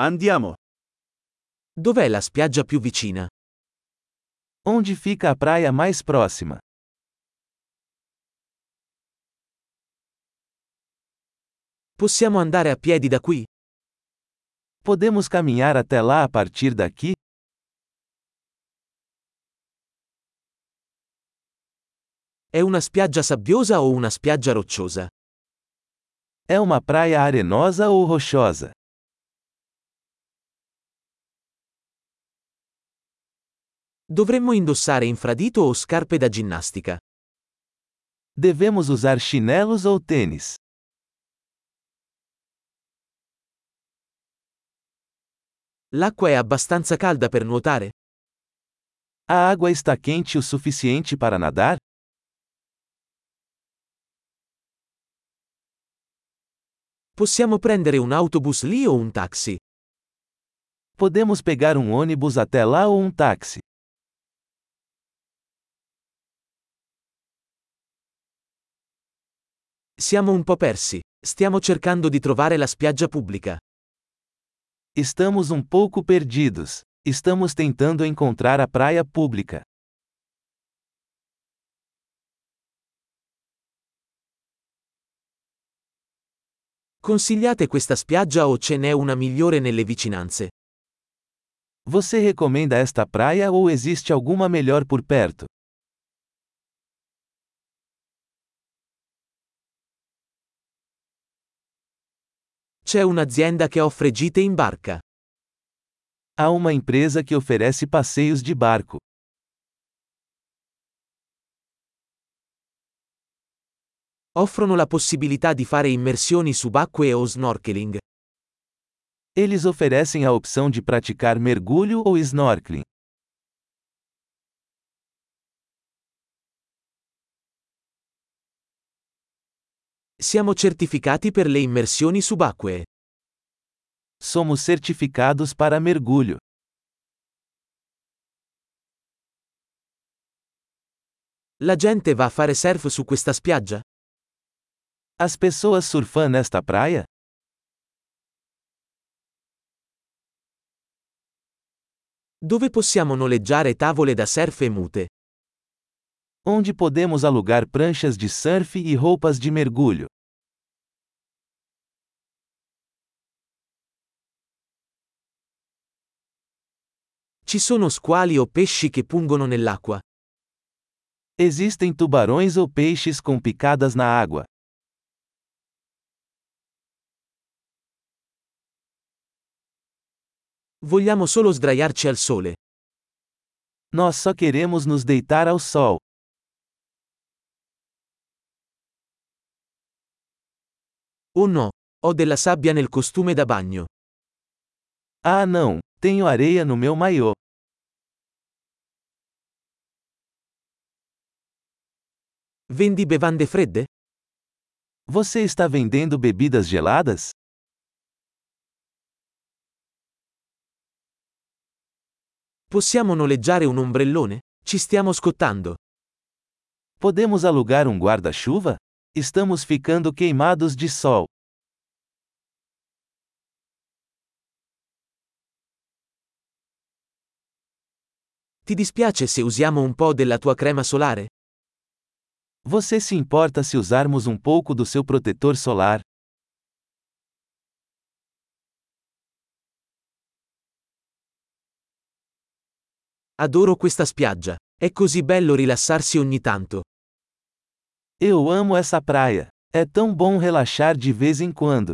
Andiamo. Dov'è la spiaggia più vicina? Onde fica a praia mais próxima? Possiamo andare a piedi da qui? Podemos caminhar até lá a partir daqui? È una spiaggia sabbiosa o una spiaggia rocciosa? É uma praia arenosa ou rochosa? Dovremmo indossare infradito o scarpe da ginnastica? Devemos usar chinelos ou tênis? L'acqua è abbastanza calda per nuotare? A água está quente o suficiente para nadar? Possiamo prendere un autobus lì o un taxi? Podemos pegar um ônibus até lá ou um táxi? Siamo un po' persi. Stiamo cercando di trovare la spiaggia pubblica. Estamos um pouco perdidos. Estamos tentando encontrar a praia pública. Consigliate questa spiaggia o ce n'è una migliore nelle vicinanze? Você recomenda esta praia ou existe alguma melhor por perto? C'è un'azienda che offre gite in barca. Há uma empresa que oferece passeios de barco. Offrono la possibilità di fare immersioni subacquee o snorkeling. Eles oferecem a opção de praticar mergulho ou snorkeling. Siamo certificati per le immersioni subacquee. Somos certificados para mergulho. La gente va a fare surf su questa spiaggia? As pessoas surfam nesta praia? Dove possiamo noleggiare tavole da surf e mute? Onde podemos alugar pranchas de surf e roupas de mergulho? Ci sono squali o pesci che pungono nell'acqua? Existem tubarões ou peixes com picadas na água. Vogliamo solo sdraiarci al sole. Nós só queremos nos deitar ao sol. Oh no, ho della sabbia nel costume da bagno. Ah não, tenho areia no meu maiô. Vendi bevande fredde? Você está vendendo bebidas geladas? Possiamo noleggiare un ombrellone? Ci stiamo scottando. Podemos alugar um guarda-chuva? Estamos ficando queimados de sol. Ti dispiace se usiamo un po' della tua crema solare? Você se importa se usarmos um pouco do seu protetor solar? Adoro questa spiaggia. È così bello rilassarsi ogni tanto. Eu amo essa praia. É tão bom relaxar de vez em quando.